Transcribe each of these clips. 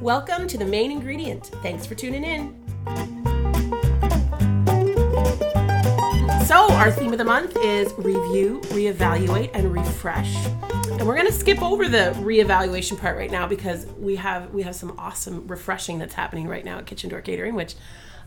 Welcome to the main ingredient. Thanks for tuning in. So, our theme of the month is review, reevaluate, and refresh. And we're going to skip over the reevaluation part right now because we have we have some awesome refreshing that's happening right now at Kitchen Door Catering, which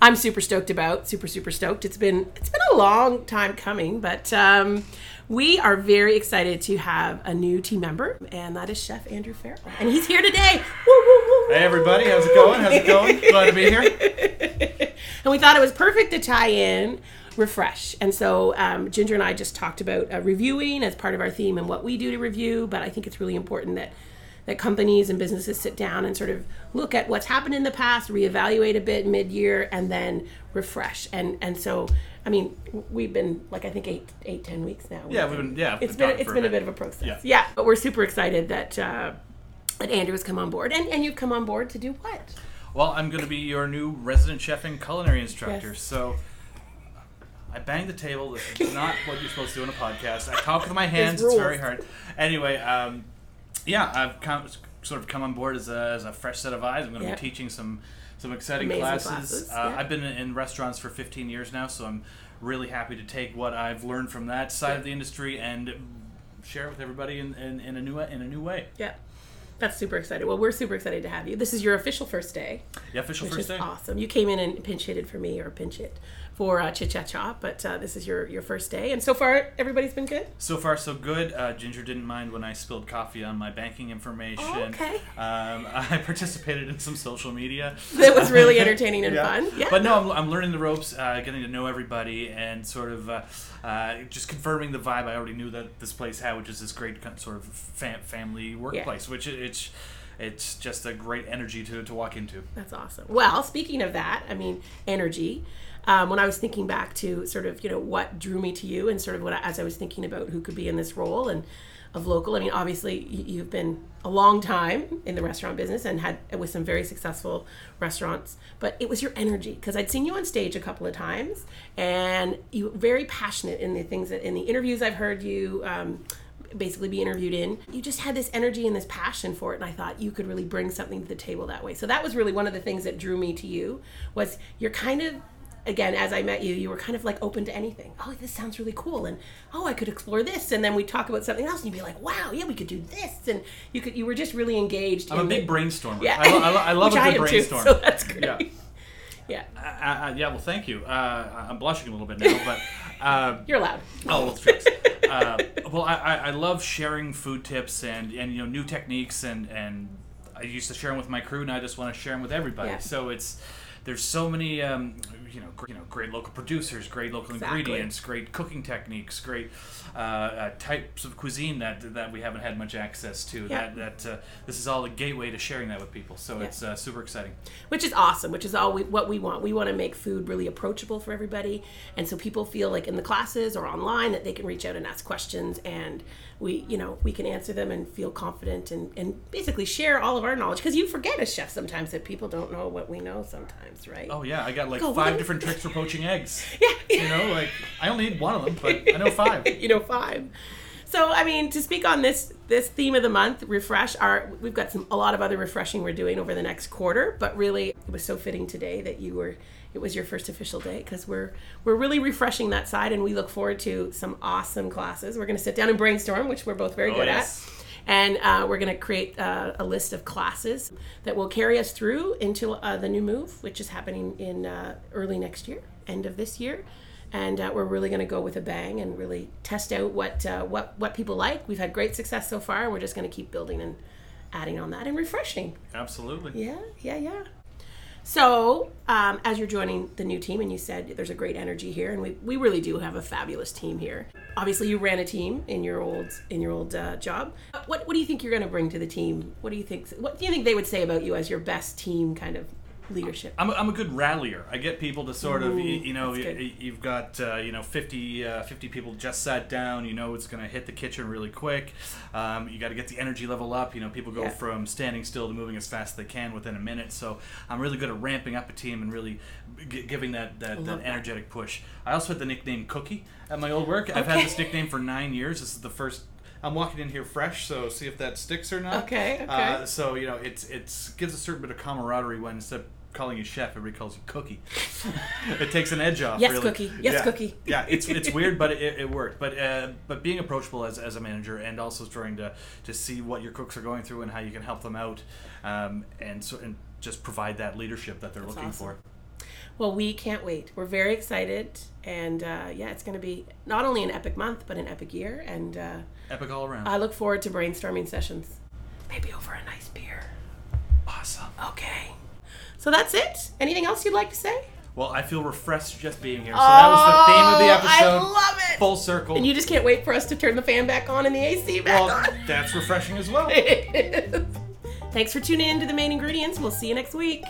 I'm super stoked about. Super super stoked. It's been it's been a long time coming, but um, we are very excited to have a new team member, and that is Chef Andrew Farrell, and he's here today. Woo, woo, woo, Hey everybody, how's it going? How's it going? Glad to be here. and we thought it was perfect to tie in refresh and so um, ginger and i just talked about uh, reviewing as part of our theme and what we do to review but i think it's really important that that companies and businesses sit down and sort of look at what's happened in the past reevaluate a bit mid-year and then refresh and and so i mean we've been like i think eight eight ten weeks now Yeah, we've been yeah. it's been it's been a bit. of a process yeah, Yeah. but we're super excited that uh that andrew has come on board and and you've come on board to do what Well, I'm going to be your new resident chef and culinary instructor. Yes. So I banged the table. It's not what you're supposed to do in a podcast. I talk with my hands. It's very hard. Anyway, um, yeah, I've come, sort of come on board as a, as a fresh set of eyes. I'm going to Yeah. be teaching some some exciting Amazing classes. classes, Uh, yeah. I've been in in restaurants for 15 years now, so I'm really happy to take what I've learned from that side Yeah. of the industry and share it with everybody in, in, in a new in a new way. yeah that's super excited well we're super excited to have you this is your official first day Yeah, official which first is day. awesome. You came in and pinch hitted for me or pinch hit for uh, Chit Chat Chop, but uh, this is your your first day, and so far everybody's been good. So far, so good. Uh, Ginger didn't mind when I spilled coffee on my banking information. Oh, okay. Um, I participated in some social media. That was really entertaining and Yeah. fun. Yeah, But no, I'm, I'm learning the ropes, uh, getting to know everybody, and sort of uh, uh, just confirming the vibe I already knew that this place had, which is this great sort of fam- family workplace, which it, it's it's just a great energy to, to walk into. That's awesome. Well, speaking of that, I mean, energy. Um, when I was thinking back to sort of, you know, what drew me to you and sort of what, I, as I was thinking about who could be in this role and of local, I mean, obviously you've been a long time in the restaurant business and had with some very successful restaurants, but it was your energy because I'd seen you on stage a couple of times and you were very passionate in the things that in the interviews I've heard you, um, basically be interviewed in you just had this energy and this passion for it and i thought you could really bring something to the table that way so that was really one of the things that drew me to you was you're kind of again as i met you you were kind of like open to anything oh this sounds really cool and oh i could explore this and then we talk about something else and you'd be like wow yeah we could do this and you could you were just really engaged I'm a big brainstormer. yeah I, lo- I, lo- I love Which a I good too, brainstorm. so that's great Yeah. yeah Uh, uh, yeah, well, thank you. Uh, I'm blushing a little bit now, but. Uh, you're allowed Oh, well, shucks. Uh, well, I, I, I love sharing food tips and, and you know new techniques and and I used to share them with my crew, and I just want to share them with everybody. Yeah. So it's there's so many um, you know gr- you know great local producers, great local Exactly. ingredients, great cooking techniques, great uh, uh, types of cuisine that that we haven't had much access to. Yeah. That that uh, this is all a gateway to sharing that with people. So Yeah. it's uh, super exciting. which is awesome which is all we, what we want we want to make food really approachable for everybody and so people feel like in the classes or online that they can reach out and ask questions and we you know we can answer them and feel confident and, and basically share all of our knowledge because you forget as chefs sometimes that people don't know what we know sometimes right Oh yeah, I got like five different tricks for poaching eggs. yeah You know, like I only need one of them, but I know five. you know five so i mean to speak on this this theme of the month refresh our we've got some a lot of other refreshing we're doing over the next quarter but really it was so fitting today that you were it was your first official day because we're we're really refreshing that side and we look forward to some awesome classes we're going to sit down and brainstorm which we're both very Oh, good yes. at and uh, we're going to create uh, a list of classes that will carry us through into uh, the new move, which is happening in uh, early next year, end of this year. And uh, we're really going to go with a bang and really test out what uh, what what people like. We've had great success so far. We're just going to keep building and adding on that and refreshing. Absolutely. Yeah, yeah, yeah. So, um, as you're joining the new team, and you said there's a great energy here, and we, we really do have a fabulous team here. Obviously, you ran a team in your old in your old uh, job. What what do you think you're going to bring to the team? What do you think? What do you think they would say about you as your best team kind of leadership? I'm a, I'm a good rallier. I get people to sort of, Ooh, you, you know, that's y- good. y- you've got, uh, you know, 50, uh, 50 people just sat down. You know, it's going to hit the kitchen really quick. Um, you got to get the energy level up. You know, people go Yeah. from standing still to moving as fast as they can within a minute. So I'm really good at ramping up a team and really g- giving that, that, that that. energetic push. I also had the nickname Cookie at my old work. I've had this nickname for nine years. This is the first I'm walking in here fresh, so see if that sticks or not. Okay, okay. Uh, so you know, it's it's gives a certain bit of camaraderie when instead calling you chef, everybody calls you cookie. it takes an edge off. Yes, really. Cookie. Yes, yeah. Cookie. yeah, it's it's weird, but it, it worked. But uh, but being approachable as, as a manager and also trying to to see what your cooks are going through and how you can help them out, um, and so and just provide that leadership that they're looking awesome. for. Well, we can't wait. We're very excited, and uh, yeah, it's going to be not only an epic month but an epic year. And uh, Epic all around. I look forward to brainstorming sessions, maybe over a nice beer. awesome. Okay. So that's it. Anything else you'd like to say? Well, I feel refreshed just being here. So that was the theme of the Oh, I episode. love it. Full circle. And you just can't wait for us to turn the fan back on and the AC back well, on. that's refreshing as well. Thanks for tuning in to the main ingredients. We'll see you next week.